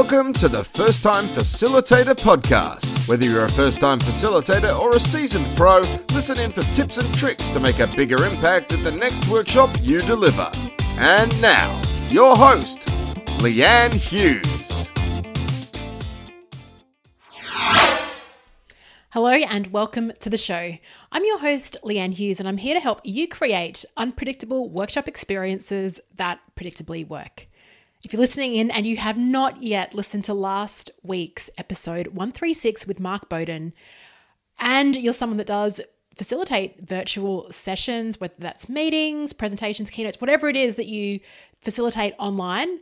Welcome to the First Time Facilitator Podcast. Whether you're a first time facilitator or a seasoned pro, listen in for tips and tricks to make a bigger impact at the next workshop you deliver. And now, your host, Leanne Hughes. Hello and welcome to the show. I'm your host, Leanne Hughes, and I'm here to help you create unpredictable workshop experiences that predictably work. If you're listening in and you have not yet listened to last week's episode 136 with Mark Bowden, and you're someone that does facilitate virtual sessions, whether that's meetings, presentations, keynotes, whatever it is that you facilitate online,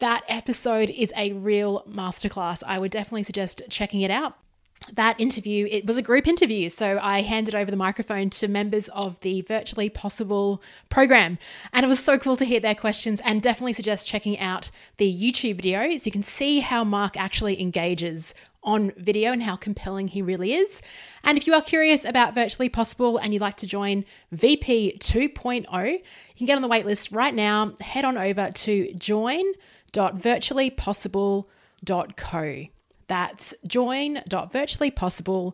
that episode is a real masterclass. I would definitely suggest checking it out that interview, it was a group interview. So I handed over the microphone to members of the Virtually Possible program. And it was so cool to hear their questions and definitely suggest checking out the YouTube video so you can see how Mark actually engages on video and how compelling he really is. And if you are curious about Virtually Possible and you'd like to join VP 2.0, you can get on the waitlist right now. Head on over to join.virtuallypossible.co. That's join.virtuallypossible,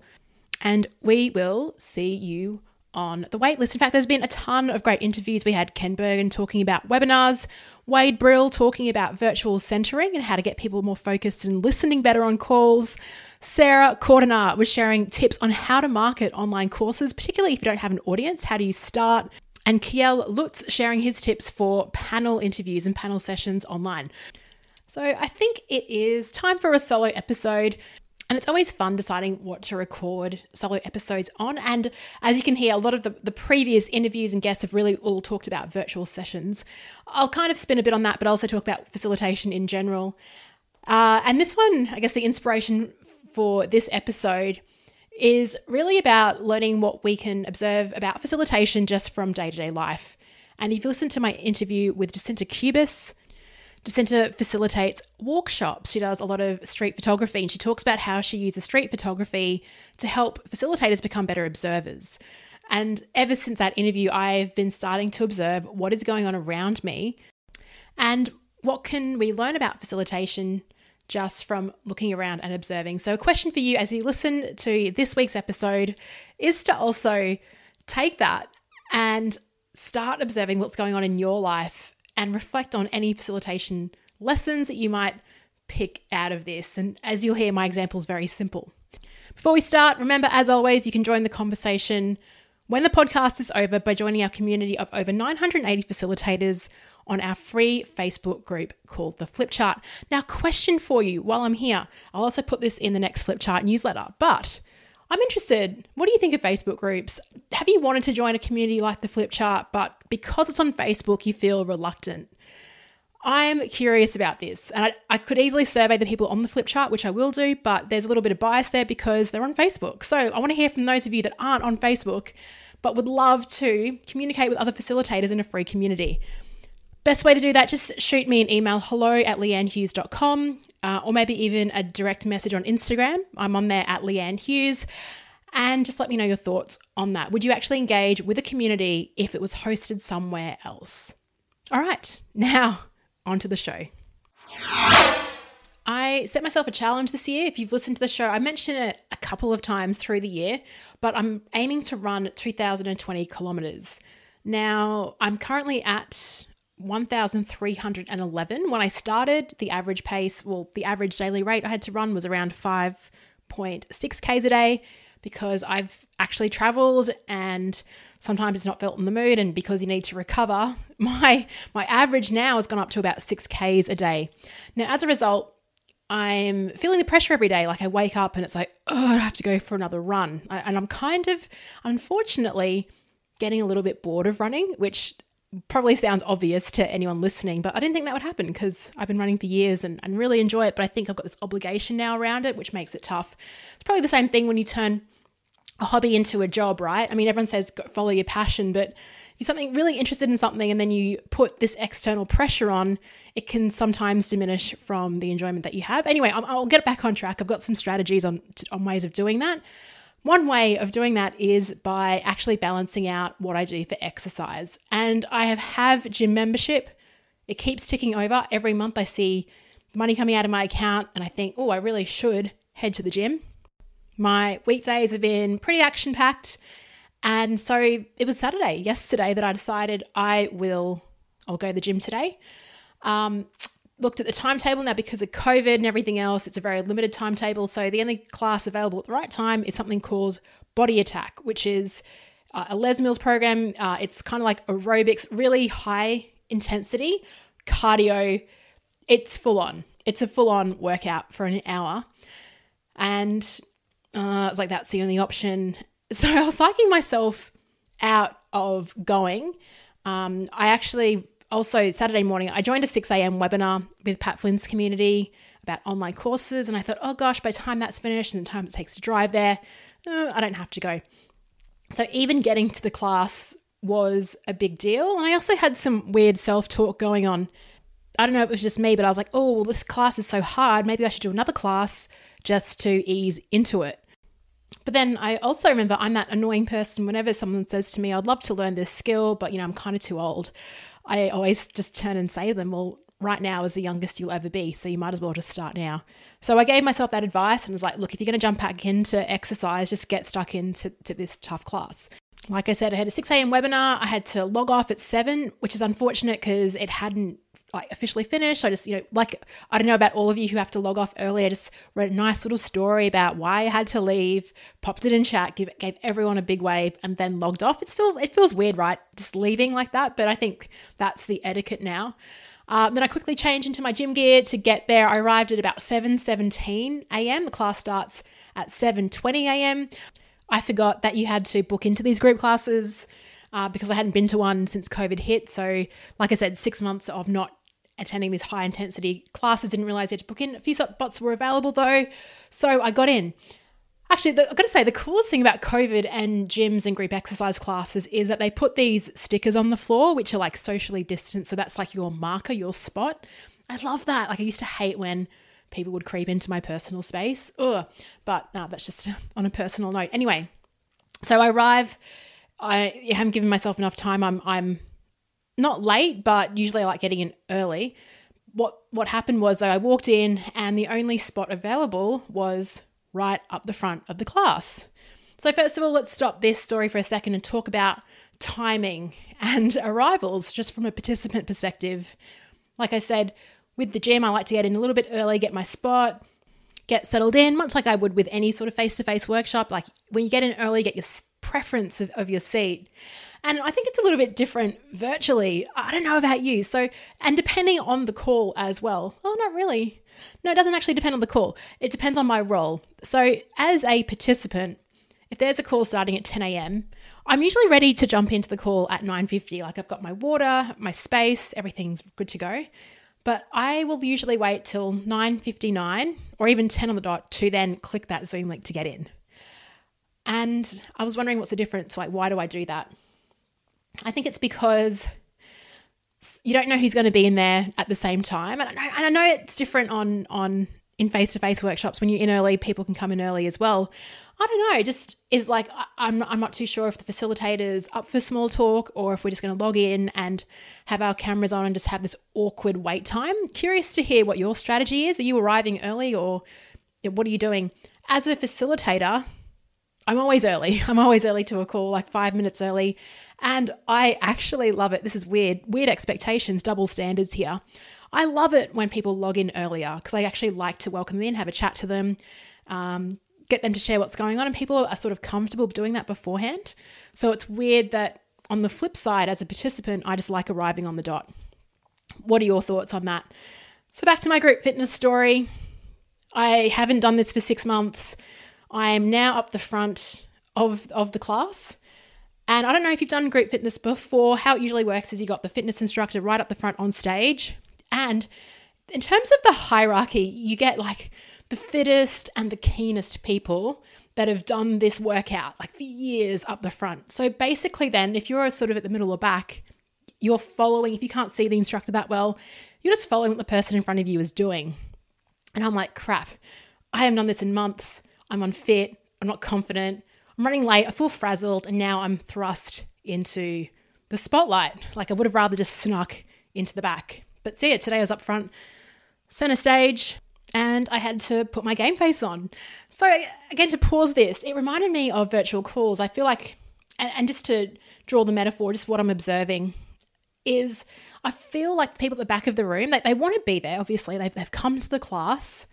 and we will see you on the waitlist. In fact, there's been a ton of great interviews. We had Ken Bergen talking about webinars, Wade Brill talking about virtual centering and how to get people more focused and listening better on calls. Sarah Cordiner was sharing tips on how to market online courses, particularly if you don't have an audience. How do you start? And Kiel Lutz sharing his tips for panel interviews and panel sessions online. So I think it is time for a solo episode. And it's always fun deciding what to record solo episodes on. And as you can hear, a lot of the, the previous interviews and guests have really all talked about virtual sessions. I'll kind of spin a bit on that, but also talk about facilitation in general. Uh, and this one, I guess the inspiration for this episode is really about learning what we can observe about facilitation just from day to day life. And if you listen to my interview with Jacinta Cubis, Jacinta facilitates workshops. She does a lot of street photography and she talks about how she uses street photography to help facilitators become better observers. And ever since that interview, I've been starting to observe what is going on around me and what can we learn about facilitation just from looking around and observing. So, a question for you as you listen to this week's episode is to also take that and start observing what's going on in your life and reflect on any facilitation lessons that you might pick out of this. And as you'll hear, my example is very simple. Before we start, remember, as always, you can join the conversation when the podcast is over by joining our community of over 980 facilitators on our free Facebook group called the Flipchart. Now, question for you while I'm here. I'll also put this in the next Flipchart newsletter, but I'm interested. What do you think of Facebook groups? Have you wanted to join a community like the Flipchart, but because it's on Facebook, you feel reluctant? I'm curious about this, and I, I, could easily survey the people on the Flipchart, which I will do, but there's a little bit of bias there because they're on Facebook. So I want to hear from those of you that aren't on Facebook, but would love to communicate with other facilitators in a free community. Best way to do that, just shoot me an email hello at leannehughes.com uh, or maybe even a direct message on Instagram. I'm on there at Leanne Hughes. And just let me know your thoughts on that. Would you actually engage with a community if it was hosted somewhere else? All right, now on to the show. I set myself a challenge this year. If you've listened to the show, I mentioned it a couple of times through the year, but I'm aiming to run 2020 kilometers. Now, I'm currently at 1,311. When I started, the average pace, well, the average daily rate I had to run was around 5.6 Ks a day because I've actually traveled and sometimes it's not felt in the mood and because you need to recover, my my average now has gone up to about 6 Ks a day. Now as a result, I'm feeling the pressure every day. Like I wake up and it's like, oh, I have to go for another run. And I'm kind of, unfortunately, getting a little bit bored of running, which probably sounds obvious to anyone listening, but I didn't think that would happen because I've been running for years and, and really enjoy it. But I think I've got this obligation now around it, which makes it tough. It's probably the same thing when you turn a hobby into a job, right? I mean, everyone says follow your passion, but you're something really interested in something and then you put this external pressure on, it can sometimes diminish from the enjoyment that you have. Anyway, I'll, I'll get back on track. I've got some strategies on on ways of doing that. One way of doing that is by actually balancing out what I do for exercise. And I have have gym membership. It keeps ticking over. Every month I see money coming out of my account, and I think, oh, I really should head to the gym. My weekdays have been pretty action packed. And so it was Saturday, yesterday, that I decided I will, I'll go to the gym today. Um, looked at the timetable now because of COVID and everything else, it's a very limited timetable. So the only class available at the right time is something called Body Attack, which is uh, a Les Mills program. Uh, it's kind of like aerobics, really high intensity cardio. It's full on. It's a full on workout for an hour. And uh, it's like that's the only option. So I was psyching myself out of going. Um, I actually also Saturday morning I joined a 6 a.m. webinar with Pat Flynn's community about online courses, and I thought, oh gosh, by the time that's finished and the time it takes to drive there, uh, I don't have to go. So even getting to the class was a big deal, and I also had some weird self talk going on. I don't know if it was just me, but I was like, oh, well, this class is so hard. Maybe I should do another class just to ease into it. But then I also remember I'm that annoying person whenever someone says to me, I'd love to learn this skill, but you know, I'm kind of too old. I always just turn and say to them, well, right now is the youngest you'll ever be, so you might as well just start now. So I gave myself that advice and was like, look, if you're going to jump back into exercise, just get stuck into to this tough class. Like I said, I had a 6 a.m. webinar. I had to log off at 7, which is unfortunate because it hadn't like officially finished. I just, you know, like I don't know about all of you who have to log off early. I just wrote a nice little story about why I had to leave, popped it in chat, give, gave everyone a big wave, and then logged off. It's still it feels weird, right? Just leaving like that, but I think that's the etiquette now. Um, then I quickly changed into my gym gear to get there. I arrived at about 7:17 a.m. The class starts at 7:20 a.m. I forgot that you had to book into these group classes. Uh, because I hadn't been to one since COVID hit. So, like I said, six months of not attending these high intensity classes. Didn't realize you had to book in. A few spots were available though, so I got in. Actually, the, I've got to say, the coolest thing about COVID and gyms and group exercise classes is that they put these stickers on the floor, which are like socially distanced. So that's like your marker, your spot. I love that. Like, I used to hate when people would creep into my personal space. Ugh. But no, that's just on a personal note. Anyway, so I arrive. I haven't given myself enough time. I'm I'm not late, but usually I like getting in early. What what happened was I walked in and the only spot available was right up the front of the class. So first of all, let's stop this story for a second and talk about timing and arrivals just from a participant perspective. Like I said, with the gym, I like to get in a little bit early, get my spot, get settled in, much like I would with any sort of face to face workshop. Like when you get in early, get your preference of, of your seat. And I think it's a little bit different virtually. I don't know about you. So, and depending on the call as well. Oh, not really. No, it doesn't actually depend on the call. It depends on my role. So, as a participant, if there's a call starting at 10 a.m., I'm usually ready to jump into the call at 9:50. Like I've got my water, my space, everything's good to go. But I will usually wait till 9:59 or even 10 on the dot to then click that Zoom link to get in. And I was wondering what's the difference? Like, why do I do that? I think it's because you don't know who's going to be in there at the same time. And I know, and I know it's different on on in face to face workshops. When you're in early, people can come in early as well. I don't know. Just is like I'm I'm not too sure if the facilitator's up for small talk or if we're just going to log in and have our cameras on and just have this awkward wait time. Curious to hear what your strategy is. Are you arriving early or what are you doing? As a facilitator, I'm always early. I'm always early to a call, like five minutes early. And I actually love it. This is weird, weird expectations, double standards here. I love it when people log in earlier because I actually like to welcome them in, have a chat to them, um, get them to share what's going on. And people are sort of comfortable doing that beforehand. So it's weird that on the flip side, as a participant, I just like arriving on the dot. What are your thoughts on that? So back to my group fitness story. I haven't done this for six months. I am now up the front of, of the class. And I don't know if you've done group fitness before. How it usually works is you got the fitness instructor right up the front on stage. And in terms of the hierarchy, you get like the fittest and the keenest people that have done this workout like for years up the front. So basically, then, if you're sort of at the middle or back, you're following, if you can't see the instructor that well, you're just following what the person in front of you is doing. And I'm like, crap, I haven't done this in months. I'm unfit. I'm not confident. I'm running late, I feel frazzled, and now I'm thrust into the spotlight. Like I would have rather just snuck into the back. But see it, today I was up front. center stage, and I had to put my game face on. So, again, to pause this, it reminded me of virtual calls. I feel like, and, and just to draw the metaphor, just what I'm observing is I feel like the people at the back of the room, they, they want to be there, obviously. They've, they've come to the class,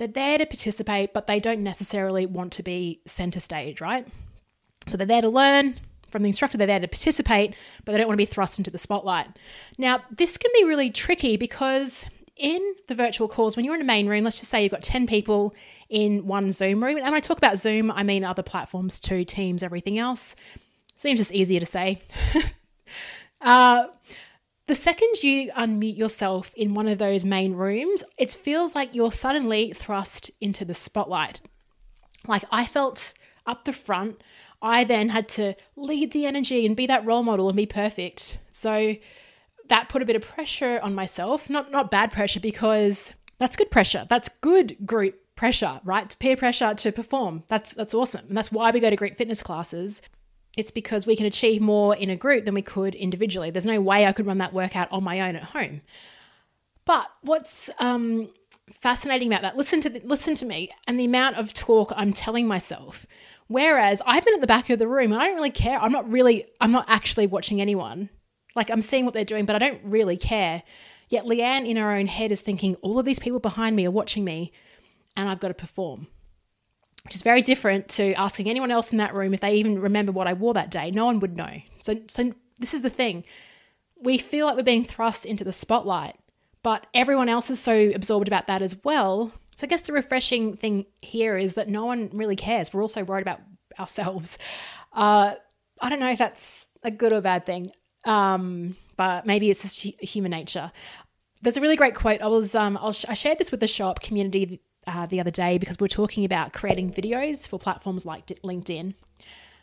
they're there to participate, but they don't necessarily want to be center stage, right? So they're there to learn from the instructor, they're there to participate, but they don't want to be thrust into the spotlight. Now, this can be really tricky because in the virtual calls, when you're in a main room, let's just say you've got 10 people in one Zoom room. And when I talk about Zoom, I mean other platforms too, Teams, everything else. Seems just easier to say. uh, the second you unmute yourself in one of those main rooms, it feels like you're suddenly thrust into the spotlight. Like I felt up the front, I then had to lead the energy and be that role model and be perfect. So that put a bit of pressure on myself. Not not bad pressure because that's good pressure. That's good group pressure, right? It's peer pressure to perform. That's that's awesome. And that's why we go to group fitness classes. It's because we can achieve more in a group than we could individually. There's no way I could run that workout on my own at home. But what's um, fascinating about that? Listen to the, listen to me and the amount of talk I'm telling myself. Whereas I've been at the back of the room and I don't really care. I'm not really. I'm not actually watching anyone. Like I'm seeing what they're doing, but I don't really care. Yet Leanne in her own head is thinking, all of these people behind me are watching me and I've got to perform. Which is very different to asking anyone else in that room if they even remember what I wore that day. No one would know. So, so this is the thing. We feel like we're being thrust into the spotlight, but everyone else is so absorbed about that as well. So I guess the refreshing thing here is that no one really cares. We're also worried about ourselves. Uh, I don't know if that's a good or bad thing. Um, but maybe it's just human nature. There's a really great quote. I was um, sh- I shared this with the shop community uh, the other day because we are talking about creating videos for platforms like LinkedIn,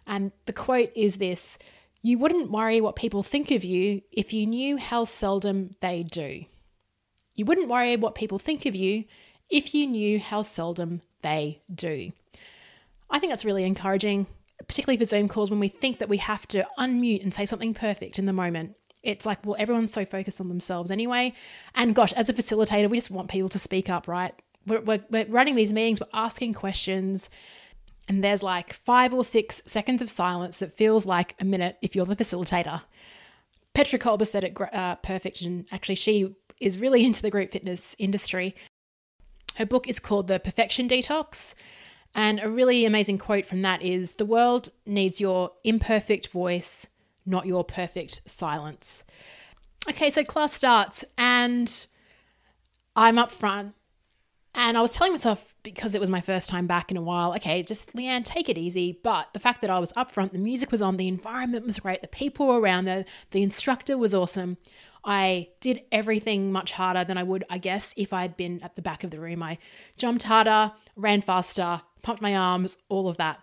and the quote is this: "You wouldn't worry what people think of you if you knew how seldom they do. You wouldn't worry what people think of you if you knew how seldom they do." I think that's really encouraging particularly for Zoom calls, when we think that we have to unmute and say something perfect in the moment. It's like, well, everyone's so focused on themselves anyway. And gosh, as a facilitator, we just want people to speak up, right? We're, we're, we're running these meetings, we're asking questions, and there's like five or six seconds of silence that feels like a minute if you're the facilitator. Petra Kolber said it uh, perfect, and actually, she is really into the group fitness industry. Her book is called The Perfection Detox. And a really amazing quote from that is The world needs your imperfect voice, not your perfect silence. Okay, so class starts, and I'm up front. And I was telling myself, because it was my first time back in a while, okay, just Leanne, take it easy. But the fact that I was up front, the music was on, the environment was great, the people were around there, the instructor was awesome. I did everything much harder than I would, I guess, if I had been at the back of the room. I jumped harder, ran faster, pumped my arms, all of that.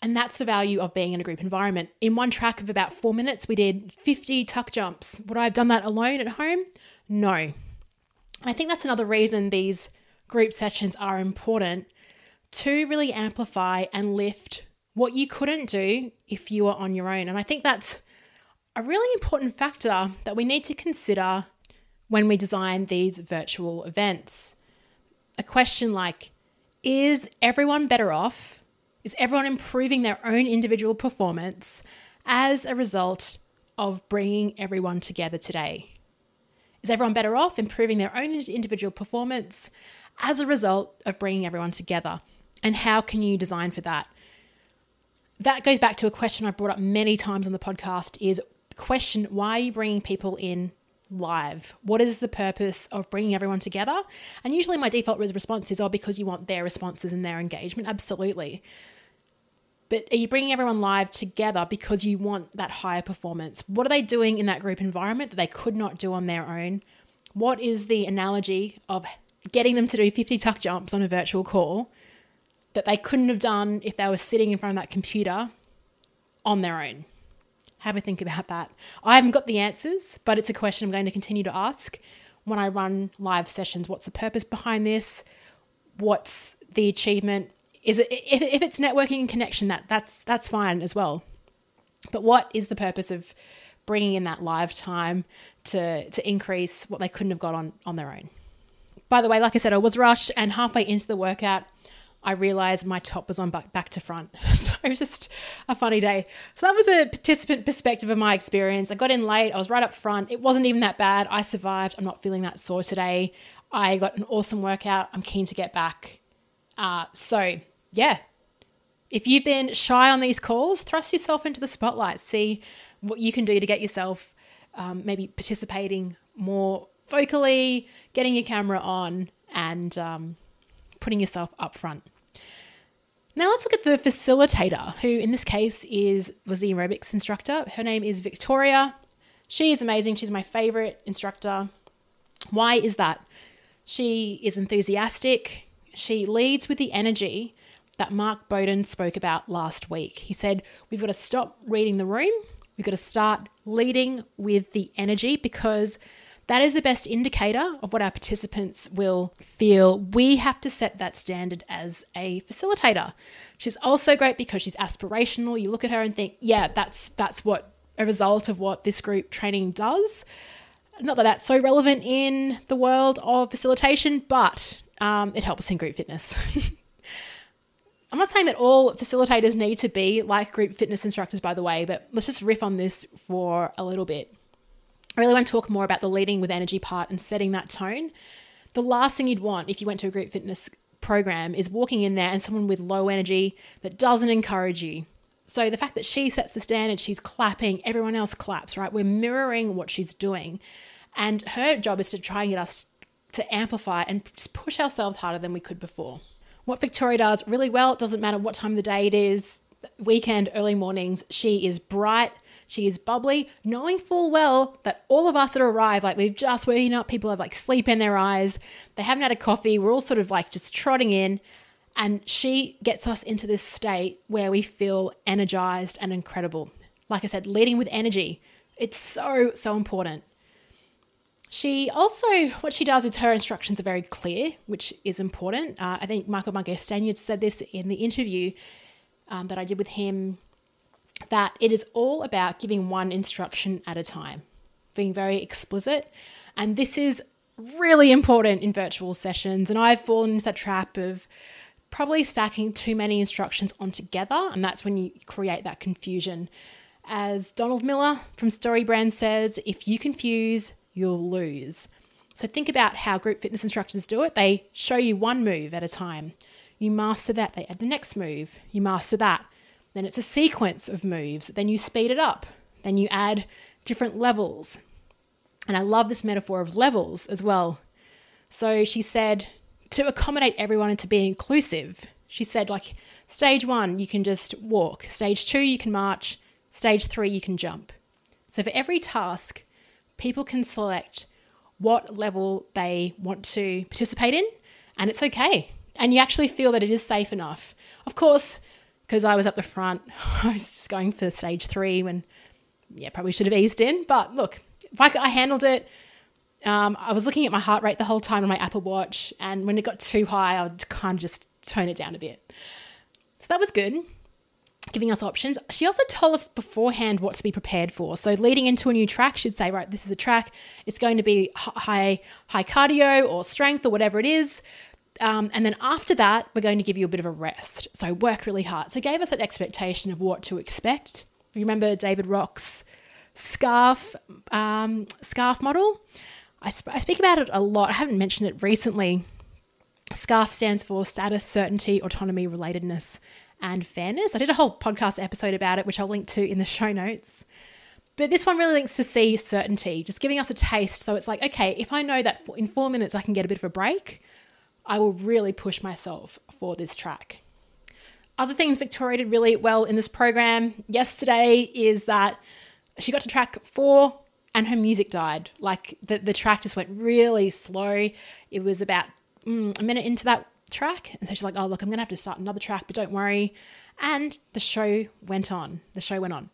And that's the value of being in a group environment. In one track of about four minutes, we did 50 tuck jumps. Would I have done that alone at home? No. I think that's another reason these group sessions are important to really amplify and lift what you couldn't do if you were on your own. And I think that's a really important factor that we need to consider when we design these virtual events. A question like, is everyone better off? Is everyone improving their own individual performance as a result of bringing everyone together today? Is everyone better off improving their own individual performance as a result of bringing everyone together? And how can you design for that? That goes back to a question I've brought up many times on the podcast is question why are you bringing people in live? What is the purpose of bringing everyone together? And usually my default response is, oh, because you want their responses and their engagement. Absolutely. But are you bringing everyone live together because you want that higher performance? What are they doing in that group environment that they could not do on their own? What is the analogy of getting them to do 50 tuck jumps on a virtual call that they couldn't have done if they were sitting in front of that computer on their own? have a think about that. I haven't got the answers, but it's a question I'm going to continue to ask when I run live sessions. What's the purpose behind this? What's the achievement? Is it if, if it's networking and connection that that's that's fine as well. But what is the purpose of bringing in that live time to to increase what they couldn't have got on on their own? By the way, like I said, I was rushed, and halfway into the workout, I realized my top was on back, to front. so it was just a funny day. So that was a participant perspective of my experience. I got in late, I was right up front. It wasn't even that bad. I survived. I'm not feeling that sore today. I got an awesome workout. I'm keen to get back. Uh, so, yeah. If you've been shy on these calls, thrust yourself into the spotlight. See what you can do to get yourself um, maybe participating more vocally, getting your camera on, and um, putting yourself up front. Now let's look at the facilitator, who in this case is was the aerobics instructor. Her name is Victoria. She is amazing. She's my favorite instructor. Why is that? She is enthusiastic. She leads with the energy that Mark Bowden spoke about last week. He said, We've got to stop reading the room. We've got to start leading with the energy because that is the best indicator of what our participants will feel. We have to set that standard as a facilitator. She's also great because she's aspirational. You look at her and think, yeah, that's that's what a result of what this group training does. Not that that's so relevant in the world of facilitation, but um, it helps in group fitness. I'm not saying that all facilitators need to be like group fitness instructors, by the way, but let's just riff on this for a little bit. I really want to talk more about the leading with energy part and setting that tone. The last thing you'd want if you went to a group fitness program is walking in there and someone with low energy that doesn't encourage you. So the fact that she sets the standard, she's clapping, everyone else claps, right? We're mirroring what she's doing. And her job is to try and get us to amplify and just push ourselves harder than we could before. What Victoria does really well, it doesn't matter what time of the day it is, weekend, early mornings, she is bright, she is bubbly, knowing full well that all of us that arrive, like we've just woken up, people have like sleep in their eyes, they haven't had a coffee, we're all sort of like just trotting in. And she gets us into this state where we feel energized and incredible. Like I said, leading with energy. It's so, so important. She also, what she does is her instructions are very clear, which is important. Uh, I think Michael Marquez Stanyard said this in the interview um, that I did with him that it is all about giving one instruction at a time, being very explicit. And this is really important in virtual sessions. And I've fallen into that trap of probably stacking too many instructions on together. And that's when you create that confusion. As Donald Miller from StoryBrand says, if you confuse, you'll lose. So think about how group fitness instructors do it. They show you one move at a time. You master that, they add the next move. You master that. Then it's a sequence of moves. Then you speed it up. Then you add different levels. And I love this metaphor of levels as well. So she said to accommodate everyone and to be inclusive, she said, like, stage one, you can just walk. Stage two, you can march. Stage three, you can jump. So for every task, people can select what level they want to participate in, and it's okay. And you actually feel that it is safe enough. Of course, because I was up the front. I was just going for stage three when, yeah, probably should have eased in. But look, I, I handled it, um, I was looking at my heart rate the whole time on my Apple Watch, and when it got too high, I would kind of just tone it down a bit. So that was good, giving us options. She also told us beforehand what to be prepared for. So leading into a new track, she'd say, right, this is a track. It's going to be high high cardio or strength or whatever it is. Um, and then after that, we're going to give you a bit of a rest. So work really hard. So gave us that expectation of what to expect. You remember David Rock's scarf um, scarf model? I, sp- I speak about it a lot. I haven't mentioned it recently. SCARF stands for status, certainty, autonomy, relatedness, and fairness. I did a whole podcast episode about it, which I'll link to in the show notes. But this one really links to C certainty, just giving us a taste. So it's like, okay, if I know that in four minutes I can get a bit of a break, I will really push myself for this track. Other things Victoria did really well in this program yesterday is that she got to track four and her music died. Like the, the track just went really slow. It was about mm, a minute into that track. And so she's like, oh, look, I'm going to have to start another track, but don't worry. And the show went on. The show went on.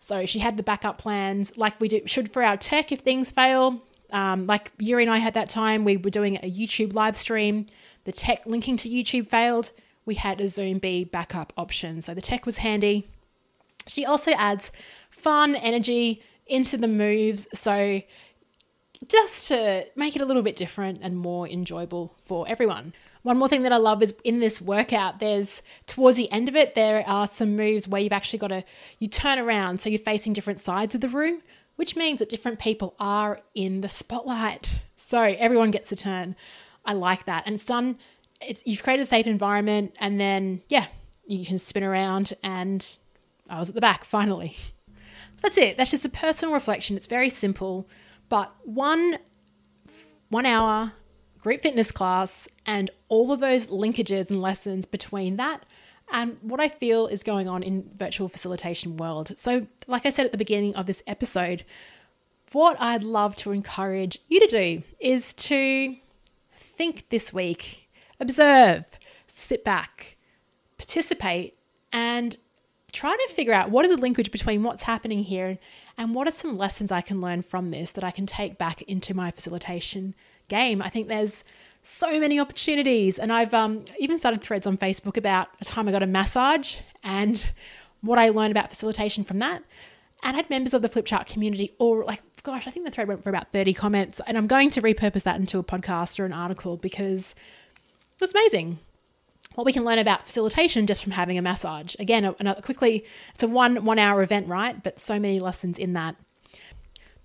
So she had the backup plans like we do, should for our tech if things fail. Um, like Yuri and I had that time, we were doing a YouTube live stream. The tech linking to YouTube failed. We had a Zoom B backup option. So the tech was handy. She also adds fun energy into the moves. So just to make it a little bit different and more enjoyable for everyone. One more thing that I love is in this workout, there's towards the end of it, there are some moves where you've actually got to you turn around so you're facing different sides of the room, which means that different people are in the spotlight. So everyone gets a turn. I like that. And it's done it's, you've created a safe environment and then yeah, you can spin around and I was at the back finally. That's it. That's just a personal reflection. It's very simple, but one one hour group fitness class and all of those linkages and lessons between that and what I feel is going on in virtual facilitation world. So, like I said at the beginning of this episode, what I'd love to encourage you to do is to think this week, observe, sit back, participate, and try to figure out what is the linkage between what's happening here and what are some lessons I can learn from this that I can take back into my facilitation game. I think there's so many opportunities, and I've um, even started threads on Facebook about a time I got a massage and what I learned about facilitation from that. And I had members of the Flipchart community, or like, gosh, I think the thread went for about 30 comments. And I'm going to repurpose that into a podcast or an article because it was amazing what we can learn about facilitation just from having a massage. Again, another, quickly, it's a one one hour event, right? But so many lessons in that.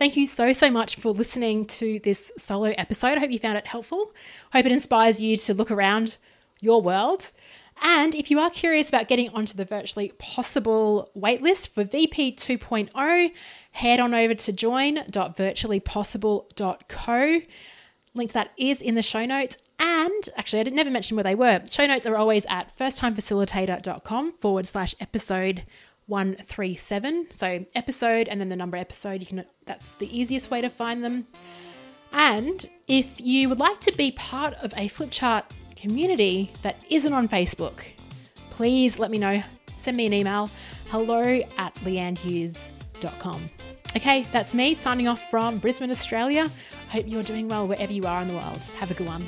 Thank you so, so much for listening to this solo episode. I hope you found it helpful. I hope it inspires you to look around your world. And if you are curious about getting onto the virtually possible waitlist for VP 2.0, head on over to join.virtuallypossible.co. Link to that is in the show notes. And actually, I didn't never mention where they were. Show notes are always at firsttimefacilitator.com forward slash episode 137. So episode and then the number episode, you can that's the easiest way to find them. And if you would like to be part of a Flipchart community that isn't on Facebook, please let me know. Send me an email hello at leannehughes.com. Okay, that's me signing off from Brisbane, Australia. I hope you're doing well wherever you are in the world. Have a good one.